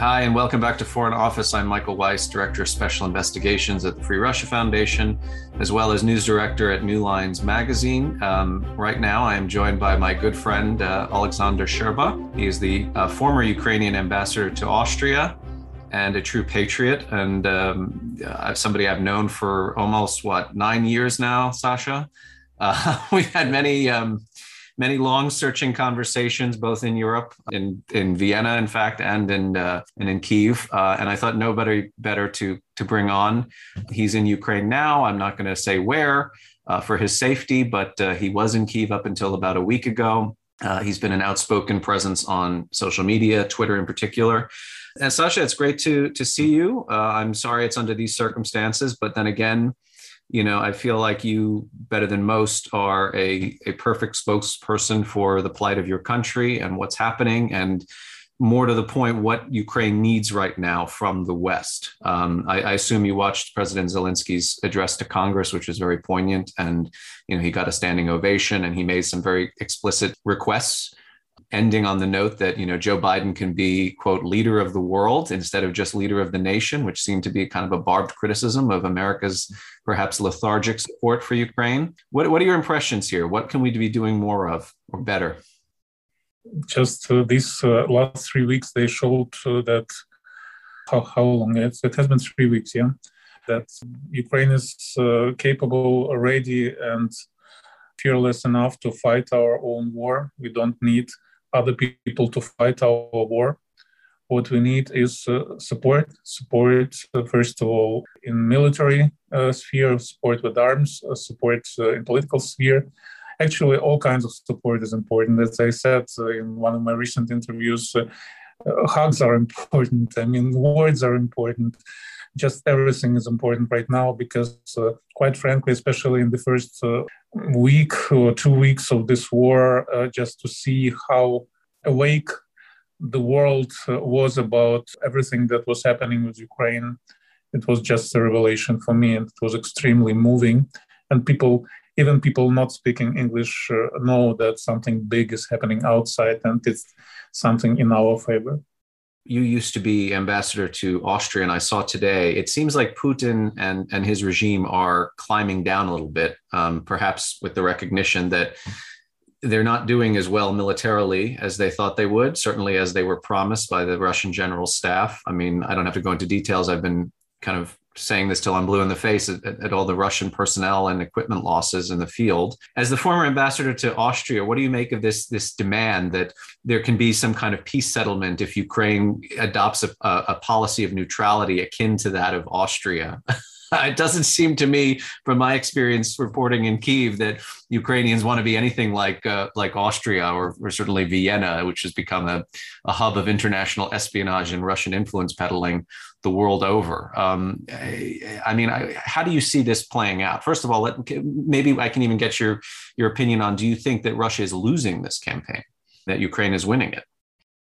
Hi, and welcome back to Foreign Office. I'm Michael Weiss, Director of Special Investigations at the Free Russia Foundation, as well as News Director at New Lines Magazine. Um, right now, I am joined by my good friend, uh, Alexander Scherba. He is the uh, former Ukrainian ambassador to Austria and a true patriot, and um, uh, somebody I've known for almost, what, nine years now, Sasha? Uh, we've had many. Um, many long searching conversations, both in Europe, in, in Vienna, in fact, and in, uh, and in Kiev. Uh, and I thought nobody better to, to bring on. He's in Ukraine now. I'm not going to say where uh, for his safety, but uh, he was in Kiev up until about a week ago. Uh, he's been an outspoken presence on social media, Twitter in particular. And Sasha, it's great to to see you. Uh, I'm sorry it's under these circumstances, but then again, you know i feel like you better than most are a, a perfect spokesperson for the plight of your country and what's happening and more to the point what ukraine needs right now from the west. Um, I, I, assume you watched president zelensky's address to congress which was very poignant and you know he got a standing ovation and he made some very explicit requests ending on the note that you know Joe Biden can be quote leader of the world instead of just leader of the nation, which seemed to be kind of a barbed criticism of America's perhaps lethargic support for Ukraine. What what are your impressions here? What can we be doing more of or better? Just uh, these uh, last three weeks, they showed uh, that how, how long it's, it has been three weeks, yeah, that Ukraine is uh, capable, ready, and fearless enough to fight our own war. We don't need other people to fight our war. What we need is uh, support, support uh, first of all in military uh, sphere, support with arms, uh, support uh, in political sphere. Actually, all kinds of support is important. As I said in one of my recent interviews, hugs are important. I mean, words are important just everything is important right now because, uh, quite frankly, especially in the first uh, week or two weeks of this war, uh, just to see how awake the world uh, was about everything that was happening with Ukraine. It was just a revelation for me, and it was extremely moving. And people, even people not speaking English, uh, know that something big is happening outside, and it's something in our favor you used to be ambassador to Austria, and I saw today. It seems like Putin and and his regime are climbing down a little bit, um, perhaps with the recognition that they're not doing as well militarily as they thought they would. Certainly, as they were promised by the Russian general staff. I mean, I don't have to go into details. I've been kind of saying this till I'm blue in the face at, at, all the Russian personnel and equipment losses in the field. As the former ambassador to Austria, what do you make of this this demand that there can be some kind of peace settlement if Ukraine adopts a, a policy of neutrality akin to that of Austria? it doesn't seem to me, from my experience reporting in Kiev, that Ukrainians want to be anything like uh, like Austria or, or, certainly Vienna, which has become a, a, hub of international espionage and Russian influence peddling the world over. Um, I, I, mean, I, how do you see this playing out? First of all, let, maybe I can even get your your opinion on: Do you think that Russia is losing this campaign, that Ukraine is winning it?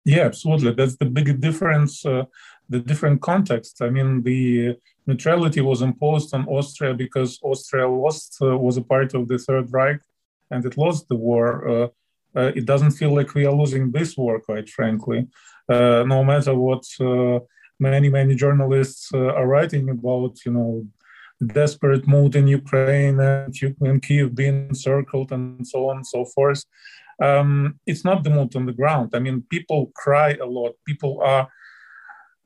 Yeah, absolutely. That's the big difference. Uh, the different context. I mean, the neutrality was imposed on Austria because Austria lost uh, was a part of the Third Reich, and it lost the war. Uh, uh, it doesn't feel like we are losing this war, quite frankly. Uh, no matter what uh, many many journalists uh, are writing about, you know, desperate mood in Ukraine and, and Kiev being encircled and so on and so forth. Um, it's not the mood on the ground. I mean, people cry a lot. People are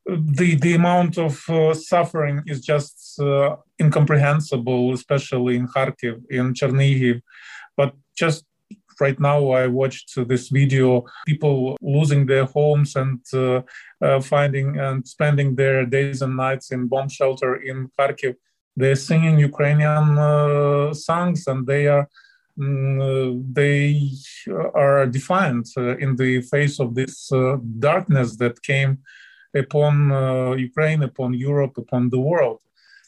the the amount of uh, suffering is just uh, incomprehensible, especially in Kharkiv, in Chernihiv. But just right now, I watched this video: people losing their homes and uh, uh finding and spending their days and nights in bomb shelter in Kharkiv. They're singing Ukrainian uh, songs, and they are. Mm, they are defiant uh, in the face of this darkness that came upon uh, Ukraine, upon Europe, upon the world.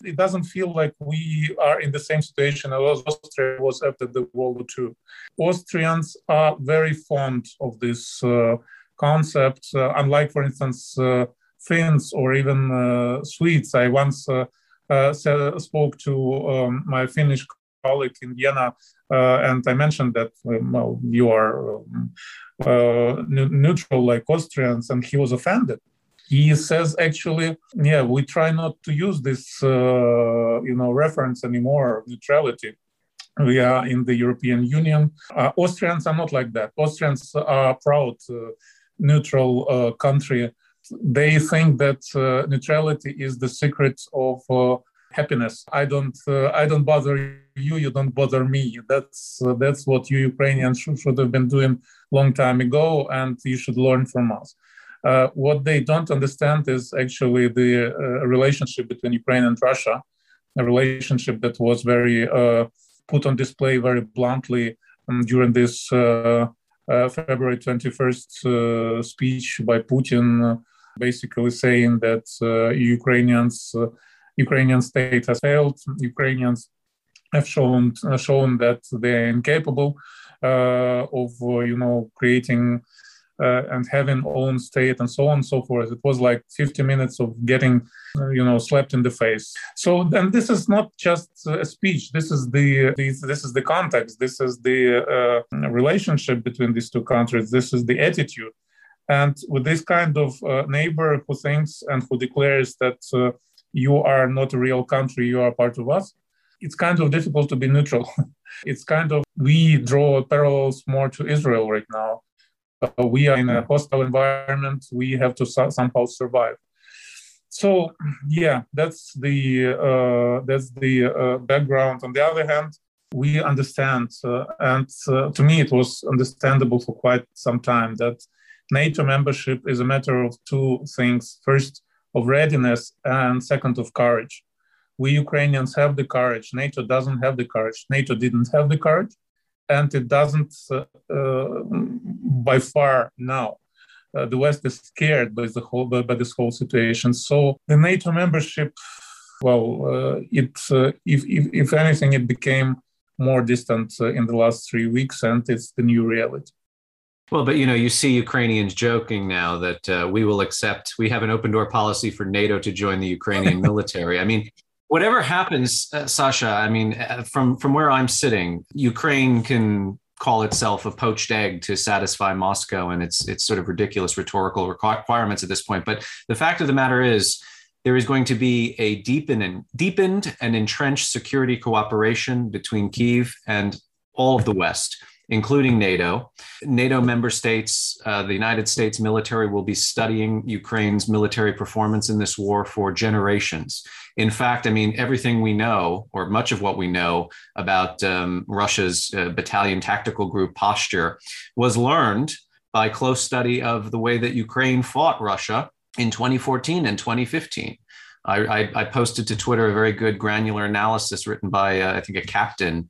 It doesn't feel like we are in the same situation as Austria was after the World War II. Austrians are very fond of this uh, concept, uh, unlike, for instance, uh, Finns or even uh, Swedes. I once uh, said, spoke to um, my Finnish colleague in Vienna, and I mentioned that um, you are um, neutral like Austrians, and he was offended he says actually, yeah, we try not to use this, uh, you know, reference anymore, neutrality. We are in the European Union. Uh, Austrians are not like that. Austrians are proud, uh, neutral uh, country. They think that uh, neutrality is the secret of uh, happiness. I don't, I don't bother you. You don't bother me. That's that's what you Ukrainians should, should have been doing long time ago, and you should learn from us. Uh, what they don't understand is actually the uh, relationship between Ukraine and Russia, a relationship that was very uh, put on display very bluntly um, during this uh, uh, February 21st speech by Putin, basically saying that Ukrainians, Ukrainian state has failed. Ukrainians have shown shown that they are incapable of you know creating uh, and having own state and so on and so forth. It was like 50 minutes of getting, uh, you know, slapped in the face. So then this is not just a speech. This is the, the this is the context. This is the uh, relationship between these two countries. This is the attitude. And with this kind of uh, neighbor who thinks and who declares that uh, you are not a real country, you are part of us, it's kind of difficult to be neutral. it's kind of, we draw parallels more to Israel right now we are in a hostile environment. We have to so- somehow survive. So yeah that's the uh, that's the uh, background. On the other hand we understand uh, and uh, to me it was understandable for quite some time that nato membership is a matter of two things. First of readiness and second of courage. We ukrainians have the courage. Nato doesn't have the courage. Nato didn't have the courage and it doesn't uh, uh, by far now. Uh, the West is scared by the whole by, by, this whole situation. So the NATO membership, well, it if, if if anything, it became more distant in the last three weeks, and it's the new reality. Well, but you know, you see Ukrainians joking now that uh, we will accept. We have an open door policy for NATO to join the Ukrainian military. I mean, whatever happens, uh, Sasha, I mean, uh, from from where I'm sitting, Ukraine can call itself a poached egg to satisfy Moscow and its its sort of ridiculous rhetorical requirements at this point. But the fact of the matter is, there is going to be a deepened and deepened and entrenched security cooperation between Kiev and all of the West including NATO. NATO member states, uh, the United States military will be studying Ukraine's military performance in this war for generations. In fact, I mean, everything we know, or much of what we know about um, Russia's uh, battalion tactical group posture, was learned by close study of the way that Ukraine fought Russia in 2014 and 2015. I, I, posted to Twitter a very good granular analysis written by, uh, I think, a captain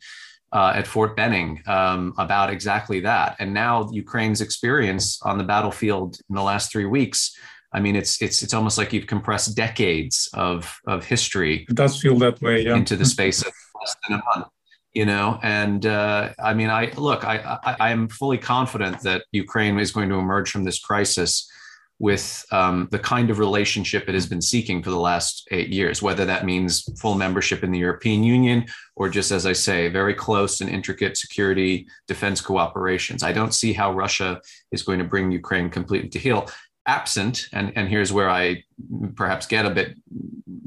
uh, at Fort Benning um, about exactly that. And now Ukraine's experience on the battlefield in the last three weeks. I mean, it's it's it's almost like you've compressed decades of of history. It does feel that way, yeah. Into the space of less than a month, you know. And uh, I mean, I look, I, I I am fully confident that Ukraine is going to emerge from this crisis with um, the kind of relationship it has been seeking for the last eight years, whether that means full membership in the European Union or just, as I say, very close and intricate security defense cooperations. I don't see how Russia is going to bring Ukraine completely to heel. Absent, and, and here's where I perhaps get a bit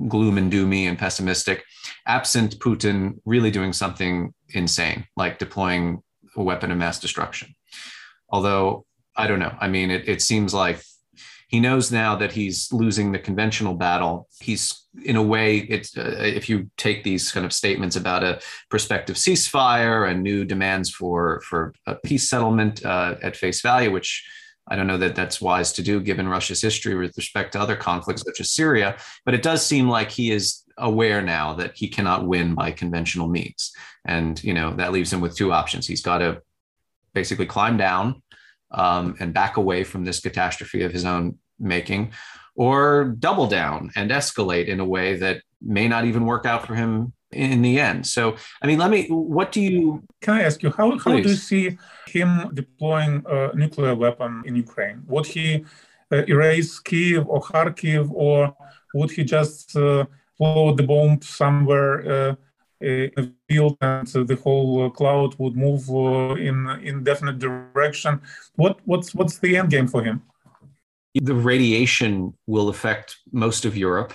gloom and doomy and pessimistic, absent Putin really doing something insane, like deploying a weapon of mass destruction. Although I don't know. I mean, it, it seems like he knows now that he's losing the conventional battle. He's, in a way, it's uh, if you take these kind of statements about a prospective ceasefire and new demands for for a peace settlement uh, at face value, which I don't know that that's wise to do given Russia's history with respect to other conflicts such as Syria. But it does seem like he is aware now that he cannot win by conventional means, and you know that leaves him with two options. He's got to basically climb down um, and back away from this catastrophe of his own making, or double down and escalate in a way that may not even work out for him in the end. So, I mean, let me, what do you. Can I ask you, how, how do you see him deploying a nuclear weapon in Ukraine? Would he uh, erase Kiev or Kharkiv, or would he just uh, blow the bomb somewhere? Uh, in the field and the whole cloud would move uh, in in definite direction. What what's what's the end game for him? The radiation will affect most of Europe.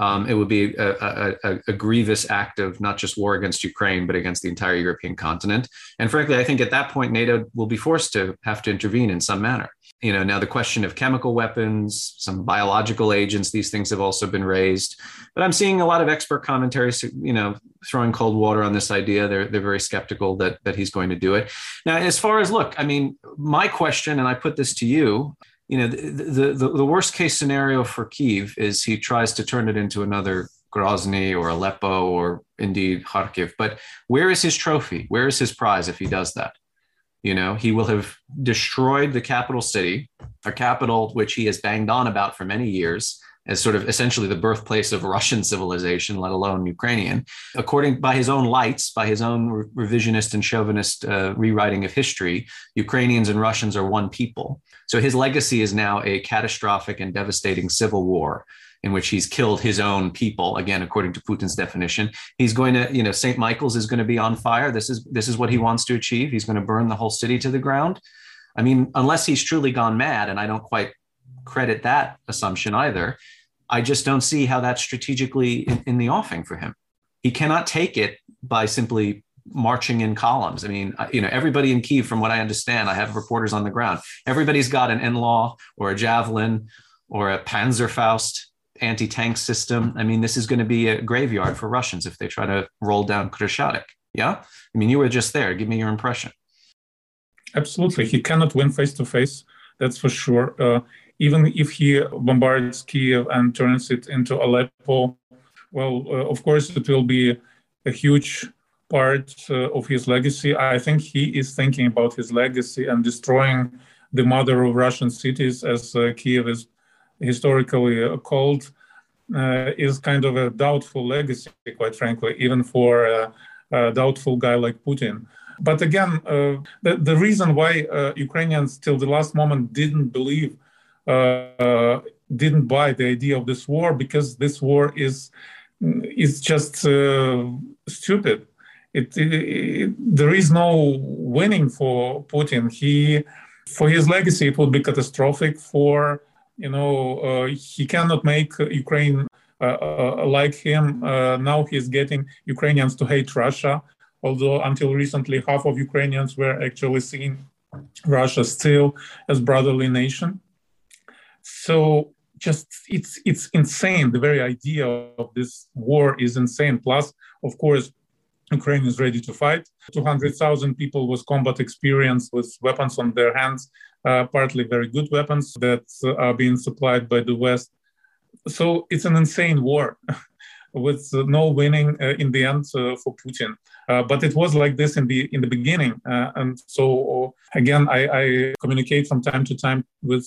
Um, it would be a, a, a, grievous act of not just war against Ukraine, but against the entire European continent. And frankly, I think at that point, NATO will be forced to have to intervene in some manner. You know, now the question of chemical weapons, some biological agents, these things have also been raised. But I'm seeing a lot of expert commentaries, you know, throwing cold water on this idea. They're they're very skeptical that that he's going to do it. Now, as far as look, I mean, my question, and I put this to you, you know, the, the, the worst case scenario for Kiev is he tries to turn it into another Grozny or Aleppo or indeed Kharkiv. But where is his trophy? Where is his prize if he does that? You know, he will have destroyed the capital city, a capital which he has banged on about for many years as sort of essentially the birthplace of Russian civilization, let alone Ukrainian. According by his own lights, by his own revisionist and chauvinist uh, rewriting of history, Ukrainians and Russians are one people. So his legacy is now a catastrophic and devastating civil war in which he's killed his own people again according to putin's definition he's going to you know st michael's is going to be on fire this is this is what he wants to achieve he's going to burn the whole city to the ground i mean unless he's truly gone mad and i don't quite credit that assumption either I just don't see how that's strategically in, in, the offing for him. He cannot take it by simply marching in columns. I mean, you know, everybody in Kiev, from what I understand, I have reporters on the ground. Everybody's got an NLAW or a Javelin or a Panzerfaust anti-tank system. I mean, this is going to be a graveyard for Russians if they try to roll down Khreshchatyk. Yeah, I mean, you were just there. Give me your impression. Absolutely, he cannot win face to face. That's for sure. Uh, even if he bombards Kiev and turns it into Aleppo, well, uh, of course, it will be a huge part uh, of his legacy. I think he is thinking about his legacy and destroying the mother of Russian cities, as uh, Kiev is historically uh, called, uh, is kind of a doubtful legacy, quite frankly, even for a, a doubtful guy like Putin. But again, uh, the, the reason why Ukrainians till the last moment didn't believe uh, didn't buy the idea of this war because this war is is just uh, stupid. It, it, it, there is no winning for Putin. He, for his legacy, it would be catastrophic. For you know, uh, he cannot make Ukraine uh, uh, like him. Uh, now he's getting Ukrainians to hate Russia. Although until recently, half of Ukrainians were actually seeing Russia still as brotherly nation. So just it's it's insane. The very idea of this war is insane. Plus, of course, Ukraine is ready to fight. 200,000 people with combat experience with weapons on their hands, uh, partly very good weapons that uh, are being supplied by the West. So it's an insane war. with no winning uh, in the end uh, for Putin. Uh, but it was like this in the in the beginning, and so again, I, I, communicate from time to time with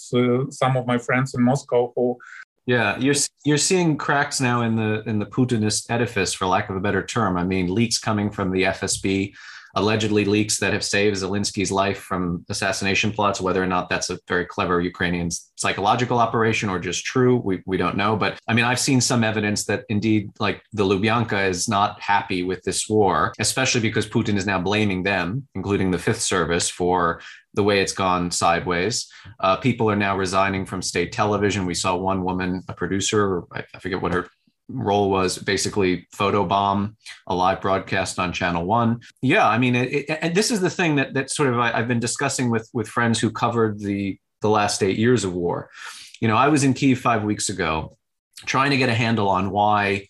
some of my friends in Moscow who yeah, you're you're seeing cracks now in the in the Putinist edifice, for lack of a better term. I mean, leaks coming from the FSB allegedly leaks that have saved Zelensky's life from assassination plots. Whether or not that's a very clever Ukrainian psychological operation or just true, we, we don't know. But I mean, I've seen some evidence that indeed, like the Lubyanka is not happy with this war, especially because Putin is now blaming them, including the Fifth Service, for the way it's gone sideways. Uh, people are now resigning from state television. We saw one woman, a producer, I forget what her role was basically photobomb a live broadcast on channel one. Yeah i mean it, it, and this is the thing that that sort of I, have been discussing with with friends who covered the the last eight years of war. You know i was in kiev five weeks ago trying to get a handle on why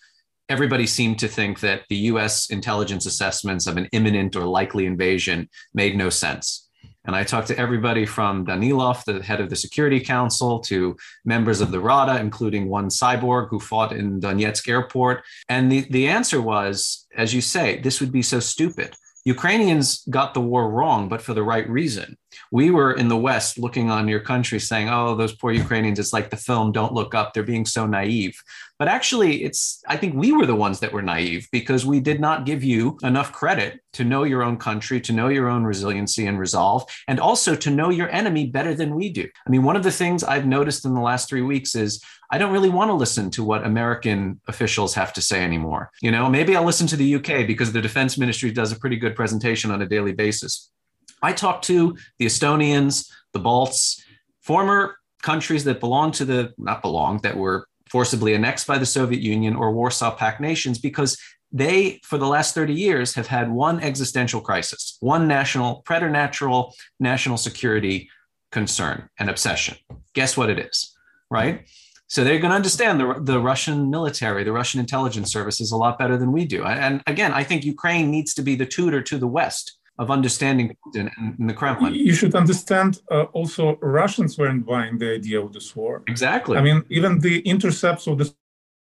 everybody seemed to think that the us intelligence assessments of an imminent or likely invasion made no sense and I talked to everybody from Danilov, the head of the Security Council, to members of the Rada, including one cyborg who fought in Donetsk airport. And the, the answer was, as you say, this would be so stupid. Ukrainians got the war wrong, but for the right reason. We were in the West looking on your country saying, oh, those poor Ukrainians, it's like the film Don't Look Up. They're being so naive. But actually, it's, I think we were the ones that were naive because we did not give you enough credit to know your own country, to know your own resiliency and resolve, and also to know your enemy better than we do. I mean, one of the things I've noticed in the last three weeks is I don't really want to listen to what American officials have to say anymore. You know, maybe I'll listen to the UK because the defense ministry does a pretty good presentation on a daily basis. I talk to the Estonians, the Balts, former countries that belong to the not belong that were forcibly annexed by the Soviet Union or Warsaw Pact nations because they, for the last 30 years, have had one existential crisis, one national, preternatural national security concern and obsession. Guess what it is, right? So they're going to understand the, the Russian military, the Russian intelligence services a lot better than we do. And again, I think Ukraine needs to be the tutor to the West of understanding Putin and the Kremlin. You should understand uh, also Russians weren't buying the idea of this war. Exactly. I mean, even the intercepts of the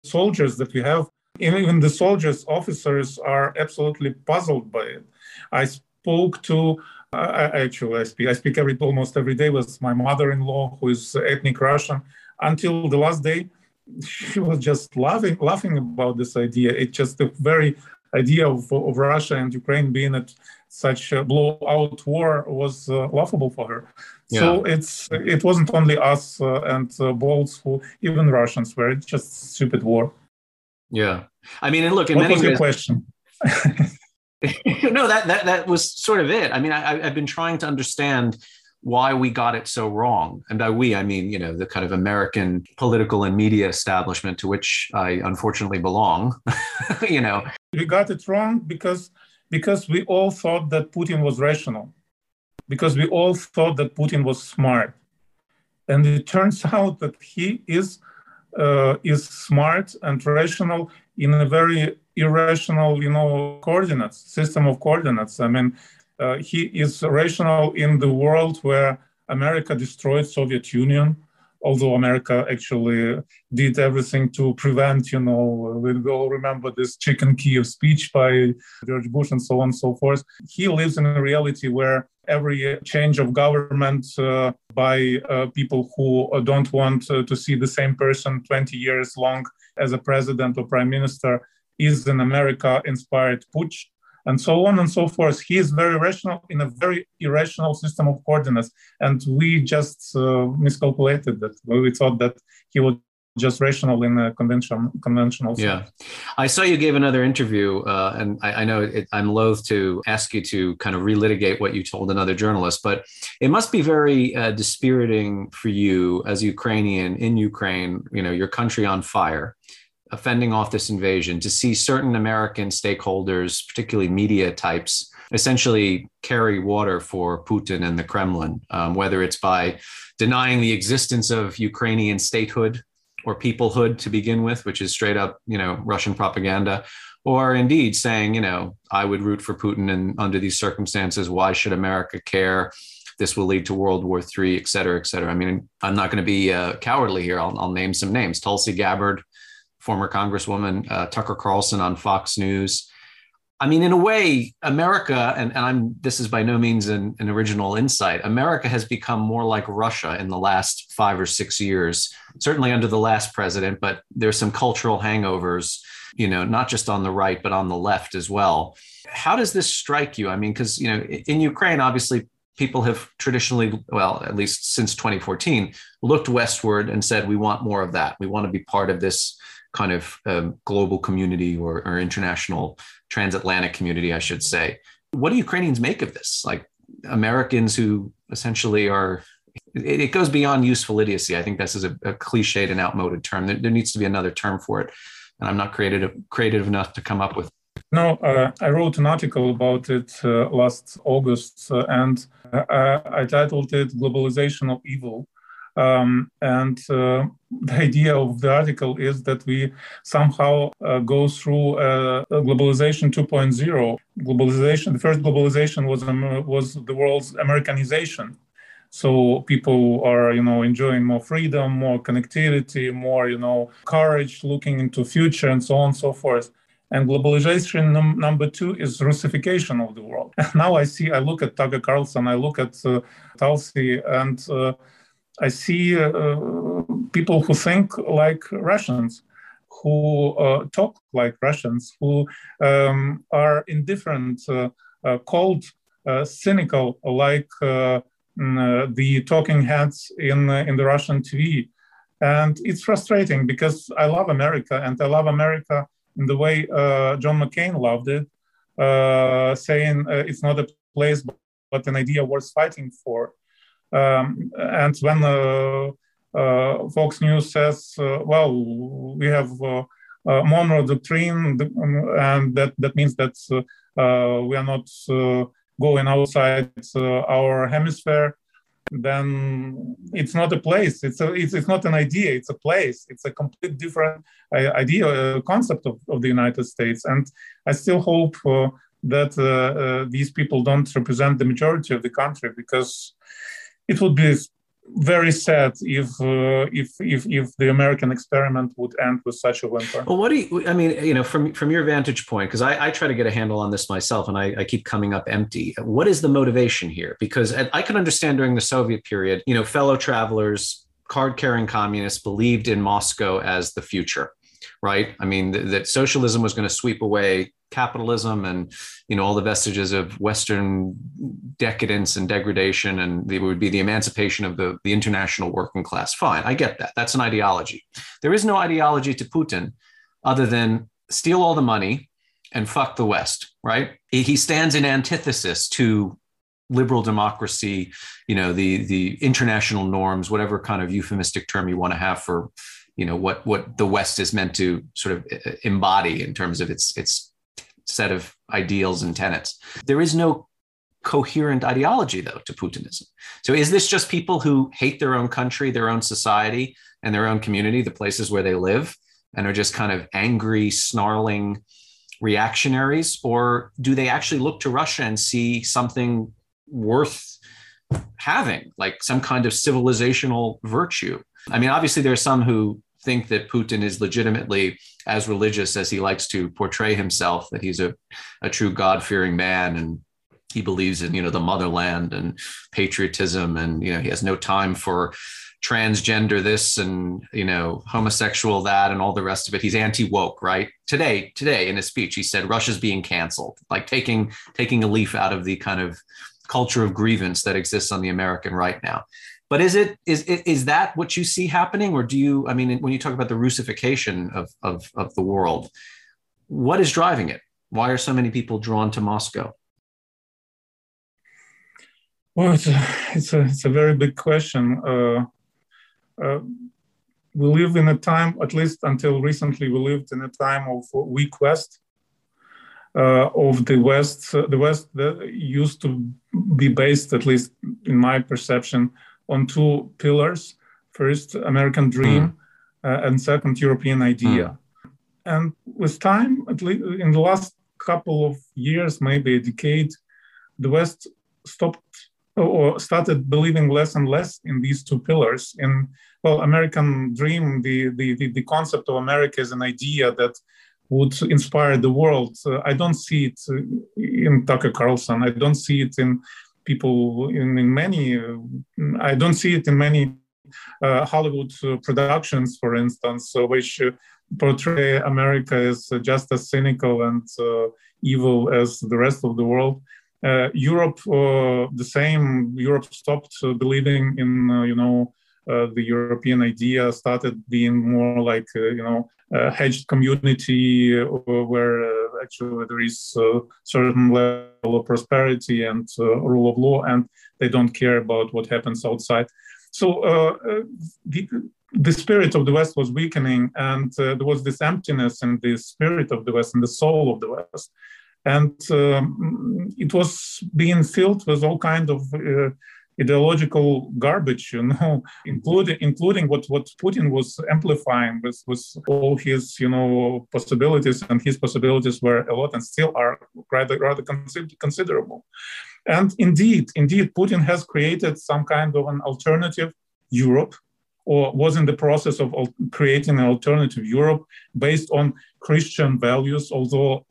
soldiers that we have, even the soldiers, officers are absolutely puzzled by it. I spoke to I, actually I speak I speak every almost every day with my mother-in-law who is ethnic Russian until the last day she was just laughing laughing about this idea. It's just the very idea of, of russia and ukraine being at such a blowout war was uh, laughable for her. Yeah. so it's it wasn't only us uh, and uh, Balts who even russians were it's just stupid war. Yeah. I mean and look in what many was ways, your question? No that, that that was sort of it. I mean I, i've been trying to understand why we got it so wrong. And by we, I mean, you know, the kind of American political and media establishment to which I unfortunately belong, you know. We got it wrong because because we all thought that Putin was rational, because we all thought that Putin was smart. And it turns out that he is uh, is smart and rational in a very irrational, you know, coordinates system of coordinates. I mean, uh, he is rational in the world where America destroyed Soviet Union, although America actually did everything to prevent, you know, we all remember this chicken Kiev speech by George Bush and so on and so forth. He lives in a reality where every change of government uh, by uh, people who don't want uh, to see the same person 20 years long as a president or prime minister is an America inspired putsch and so on and so forth. He is very rational in a very irrational system of coordinates. And we just uh, miscalculated that. We thought that he was just rational in a convention, conventional sense. Yeah. I saw you gave another interview, uh, and I, I know it, I'm loath to ask you to kind of relitigate what you told another journalist, but it must be very uh, dispiriting for you as Ukrainian in Ukraine, you know, your country on fire fending off this invasion to see certain American stakeholders, particularly media types, essentially carry water for Putin and the Kremlin, um, whether it's by denying the existence of Ukrainian statehood or peoplehood to begin with, which is straight up, you know, Russian propaganda, or indeed saying, you know, I would root for Putin, and under these circumstances, why should America care? This will lead to World War III, et cetera, et cetera. I mean, I'm not going to be uh, cowardly here. I'll, I'll name some names: Tulsi Gabbard, former Congresswoman uh, Tucker Carlson on Fox News. I mean, in a way, America, and, and I'm this is by no means an, an, original insight. America has become more like Russia in the last five or six years, certainly under the last president, but there's some cultural hangovers, you know, not just on the right, but on the left as well. How does this strike you? I mean, because, you know, in Ukraine, obviously, people have traditionally, well, at least since 2014, looked westward and said, we want more of that. We want to be part of this kind of um, global community or, or international transatlantic community, I should say. What do Ukrainians make of this? Like Americans who essentially are, it, goes beyond useful idiocy. I think this is a, a cliched and outmoded term. There, there, needs to be another term for it. And I'm not creative, creative enough to come up with. No, uh, I wrote an article about it uh, last August, uh, and uh, I titled it Globalization of Evil. Um, and uh, the idea of the article is that we somehow uh, go through uh, globalization 2.0. Globalization, the first globalization was um, was the world's Americanization. So people are, you know, enjoying more freedom, more connectivity, more, you know, courage, looking into future, and so on and so forth. And globalization num- number two is Russification of the world. now I see, I look at Tucker Carlson, I look at uh, Tulsi, and uh, I see uh, people who think like Russians, who uh, talk like Russians, who um, are indifferent, uh, uh cold, uh, cynical, like uh, mm, the talking heads in in the Russian TV, and it's frustrating because I love America and I love America in the way John McCain loved it, saying it's not a place but an idea worth fighting for. Um, and when uh, uh, Fox News says, uh, well, we have uh, Monroe Doctrine, and that, that means that we are not going outside our hemisphere then it's not a place. It's a it's, it's not an idea. It's a place. It's a complete different idea concept of, of the united states. And i still hope uh, that uh, uh, these people don't represent the majority of the country because it would be very sad if uh, if if if the American experiment would end with such a whimper. Well, what do you? I mean, you know, from from your vantage point, because I, I try to get a handle on this myself, and I, I keep coming up empty. What is the motivation here? Because I, I can understand during the Soviet period, you know, fellow travelers, card-carrying communists believed in Moscow as the future right? I mean, th- that socialism was going to sweep away capitalism and you know all the vestiges of Western decadence and degradation, and it would be the emancipation of the, the international working class. Fine, I get that. That's an ideology. There is no ideology to Putin other than steal all the money and fuck the West, right? He stands in antithesis to liberal democracy, you know, the the international norms, whatever kind of euphemistic term you want to have for you know what what the west is meant to sort of uh, embody in terms of its its set of ideals and tenets. There is no coherent ideology though to putinism. So is this just people who hate their own country their own society and their own community the places where they live and are just kind of angry snarling reactionaries? Or do they actually look to russia and see something worth having like some kind of civilizational virtue? I mean obviously there are some who think that Putin is legitimately as religious as he likes to portray himself, that he's a, a true God fearing man and he believes in, you know, the motherland and patriotism. And, you know, he has no time for transgender this and, you know, homosexual that and all the rest of it. He's anti woke, right? Today, today in his speech, he said Russia's being canceled, like taking, taking a leaf out of the kind of culture of grievance that exists on the American right now. But is it is is that what you see happening, or do you? I mean, when you talk about the Russification of of of the world, what is driving it? Why are so many people drawn to Moscow? Well, it's a it's a it's a very big question. Uh, uh, we live in a time, at least until recently, we lived in a time of weak West. Uh, of the West, the West that used to be based, at least in my perception, on two pillars first, American dream, mm. uh, and second, European idea. Mm. And with time, at least in the last couple of years, maybe a decade, the West stopped or started believing less and less in these two pillars. In well, American dream, the the the, the concept of America as an idea that would inspire the world. Uh, I don't see it in Tucker Carlson. I don't see it in people in, in many, I don't see it in many uh, Hollywood uh, productions, for instance, uh, which portray America as just as cynical and evil as the rest of the world. Uh, Europe, uh, the same. Europe stopped uh, believing in, you know, the European idea. Started being more like, you know, a hedged community where actually there is a certain level of prosperity and uh, rule of law, and they don't care about what happens outside. So uh, uh, the, the spirit of the West was weakening, and there was this emptiness in the spirit of the West and the soul of the West and um, it was being filled with all kind of uh, ideological garbage, you know, including including what what Putin was amplifying with with all his you know possibilities, and his possibilities were a lot and still are rather rather considerable. And indeed, indeed, Putin has created some kind of an alternative Europe, or was in the process of creating an alternative Europe based on Christian values, although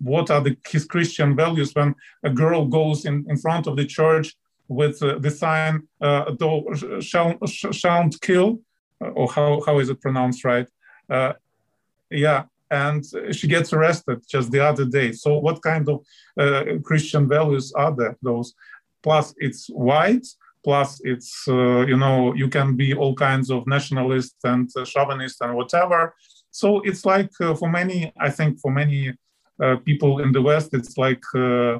what are the, his Christian values when a girl goes in, in front of the church with uh, the sign uh, "Thou shall shan't kill," uh, or how how is it pronounced, right? Uh, yeah, and she gets arrested just the other day. So, what kind of uh, Christian values are there? Those plus it's white. Plus, it's uh, you know you can be all kinds of nationalist and chauvinist and whatever. So it's like for many, I think for many people in the West, it's like uh,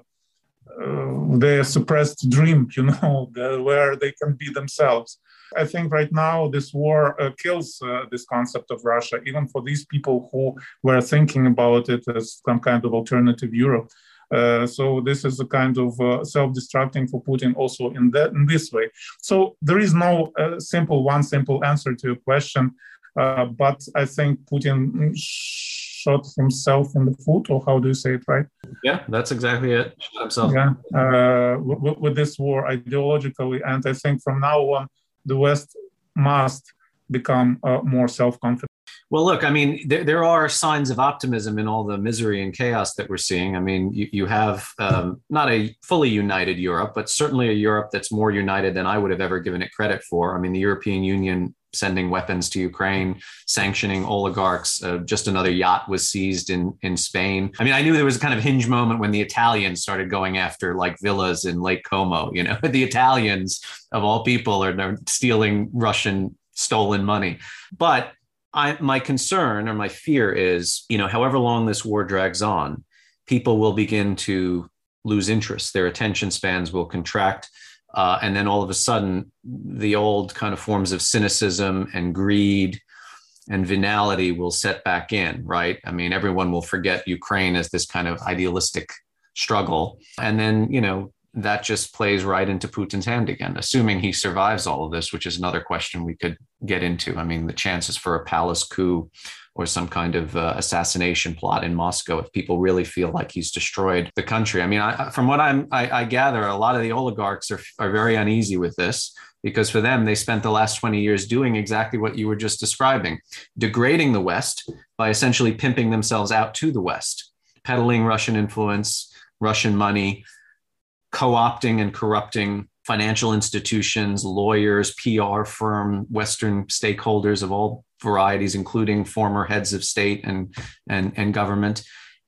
their suppressed dream, you know, where they can be themselves. I think right now this war uh, kills uh, this concept of Russia, even for these people who were thinking about it as some kind of alternative Europe. Uh, so this is a kind of uh, self-destructing for Putin also in that in this way. So there is no uh, simple one simple answer to your question, uh, but I think Putin shot himself in the foot, or how do you say it, right? Yeah, that's exactly it. Shot himself. Yeah, uh, with, with this war ideologically, and I think from now on the West must become uh, more self-confident. Well, look, I mean, there, there are signs of optimism in all the misery and chaos that we're seeing. I mean, you, you have um, not a fully united Europe, but certainly a Europe that's more united than I would have ever given it credit for. I mean, the European Union sending weapons to Ukraine, sanctioning oligarchs. Uh, just another yacht was seized in in Spain. I mean, I knew there was a kind of hinge moment when the Italians started going after like villas in Lake Como. You know, the Italians of all people are stealing Russian stolen money, but I, my concern or my fear is, you know, however long this war drags on, people will begin to lose interest. Their attention spans will contract. Uh, and then all of a sudden, the old kind of forms of cynicism and greed and venality will set back in, right? I mean, everyone will forget Ukraine as this kind of idealistic struggle. And then, you know, that just plays right into Putin's hand again, assuming he survives all of this, which is another question we could get into. I mean, the chances for a palace coup or some kind of uh, assassination plot in Moscow if people really feel like he's destroyed the country. I mean, I, from what I'm, I, I, gather, a lot of the oligarchs are, are very uneasy with this because for them, they spent the last 20 years doing exactly what you were just describing, degrading the West by essentially pimping themselves out to the West, peddling Russian influence, Russian money, co opting and corrupting financial institutions, lawyers, PR firm, Western stakeholders of all varieties, including former heads of state and, and, and government.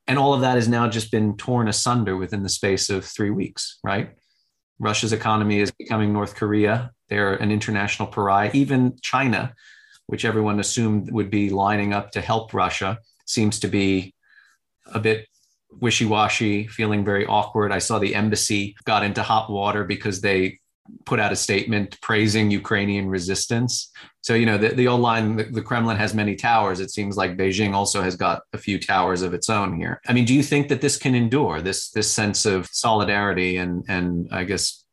And all of that has now just been torn asunder within the space of three weeks, right? Russia's economy is becoming North Korea. They're an international pariah. Even China, which everyone assumed would be lining up to help Russia, seems to be a bit wishy-washy, feeling very awkward. I saw the embassy got into hot water because they put out a statement praising Ukrainian resistance. So, you know, the, the old line, the, the, Kremlin has many towers. It seems like Beijing also has got a few towers of its own here. I mean, do you think that this can endure this, this sense of solidarity and, and I guess,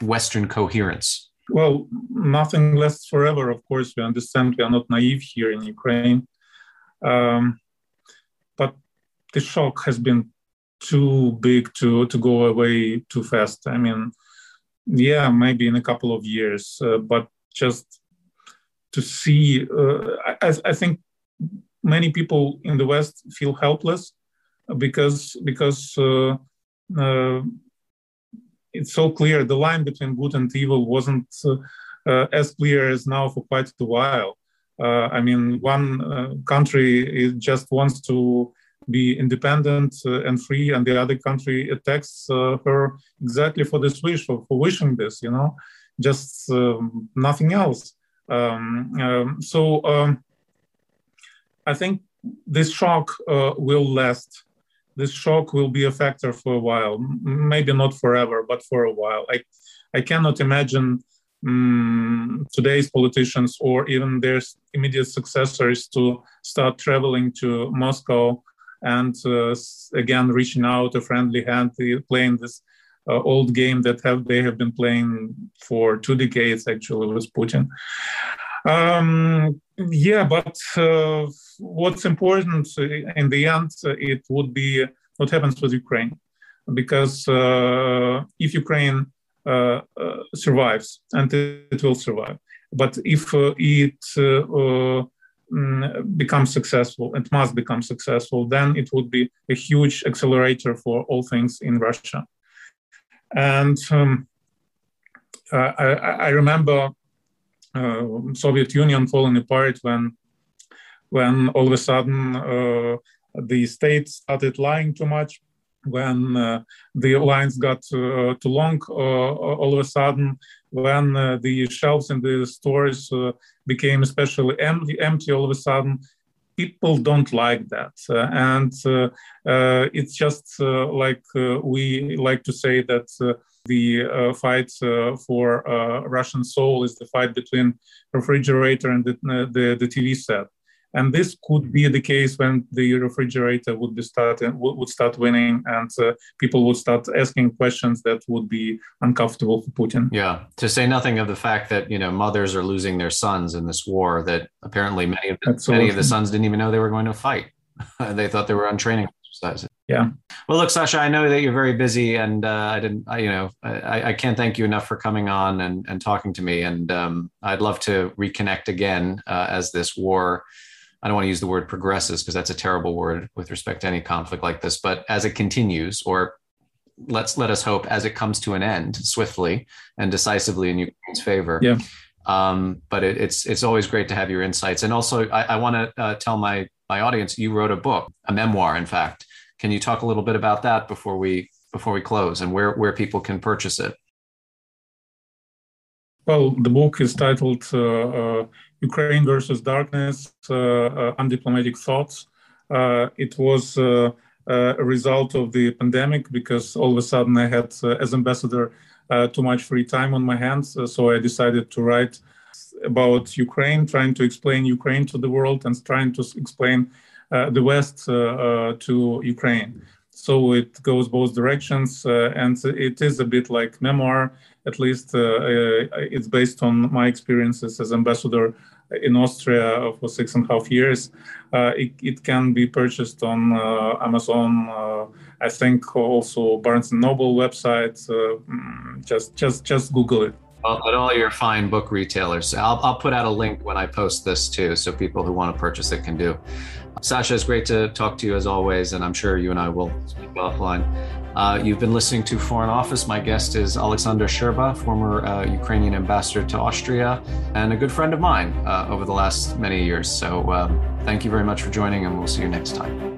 Western coherence? Well, nothing lasts forever. Of course, we understand we are not naive here in Ukraine. Um, the shock has been too big to to go away too fast. I mean, yeah, maybe in a couple of years, uh, but just to see, uh, I, I, think many people in the West feel helpless because because uh, uh it's so clear the line between good and evil wasn't uh, as clear as now for quite a while. Uh, I mean, one country just wants to be independent uh, and free, and the other country attacks uh, her exactly for this wish, for, for wishing this, you know, just um, nothing else. Um, um, so um, I think this shock uh, will last. This shock will be a factor for a while, maybe not forever, but for a while. I, I cannot imagine um, today's politicians or even their immediate successors to start traveling to Moscow and uh, again reaching out a friendly hand, playing this uh, old game that have they have been playing for two decades actually with Putin. Um, yeah, but uh, what's important in the end, it would be what happens with Ukraine, because uh, if Ukraine uh, uh, survives, and it will survive, but if it Mm, become successful, it must become successful, then it would be a huge accelerator for all things in Russia. And um, I, I, remember uh, Soviet Union falling apart when, when all of a sudden uh, the state started lying too much when uh, the lines got uh, too long, uh, all of a sudden, when the shelves in the stores became especially empty, empty, all of a sudden, people don't like that. and it's just like we like to say that The uh, fight uh, for uh, Russian soul is the fight between refrigerator and the, uh, the, the TV set and this could be the case when the refrigerator would be starting would start winning and uh, people would start asking questions that would be uncomfortable for putin. Yeah. To say nothing of the fact that you know mothers are losing their sons in this war that apparently many of the, many of the sons didn't even know they were going to fight. They thought they were on training exercises. Yeah. Well look sasha i know that you're very busy and uh, i didn't I, you know I, I can't thank you enough for coming on and, and talking to me. And um, i'd love to reconnect again uh, as this war I don't want to use the word progresses because that's a terrible word with respect to any conflict like this, but as it continues, or let's let us hope as it comes to an end swiftly and decisively in Ukraine's favor. Yeah. Um, but it, it's it's always great to have your insights. And also, I, I want to uh, tell my my audience you wrote a book, a memoir, in fact. Can you talk a little bit about that before we before we close, and where where people can purchase it? Well, the book is titled uh, uh, Ukraine versus Darkness uh, uh Undiplomatic Thoughts. Uh, it was uh, a result of the pandemic because all of a sudden I had, as ambassador, too much free time on my hands. so I decided to write about Ukraine, trying to explain Ukraine to the world and trying to explain the West to Ukraine. So it goes both directions, and it is a bit like memoir at least uh, uh, it's based on my experiences as ambassador in Austria for six and a half years. Uh, it, it, can be purchased on Amazon. I think also Barnes and Noble website. Mm, just just just Google it. At all your fine book retailers. I'll, I'll put out a link when I post this too, so people who want to purchase it can do. Sasha, it's great to talk to you as always, and I'm sure you and I will speak offline. Uh, you've been listening to Foreign Office. My guest is Alexander Scherba, former uh, Ukrainian ambassador to Austria and a good friend of mine uh, over the last many years. So um, thank you very much for joining, and we'll see you next time.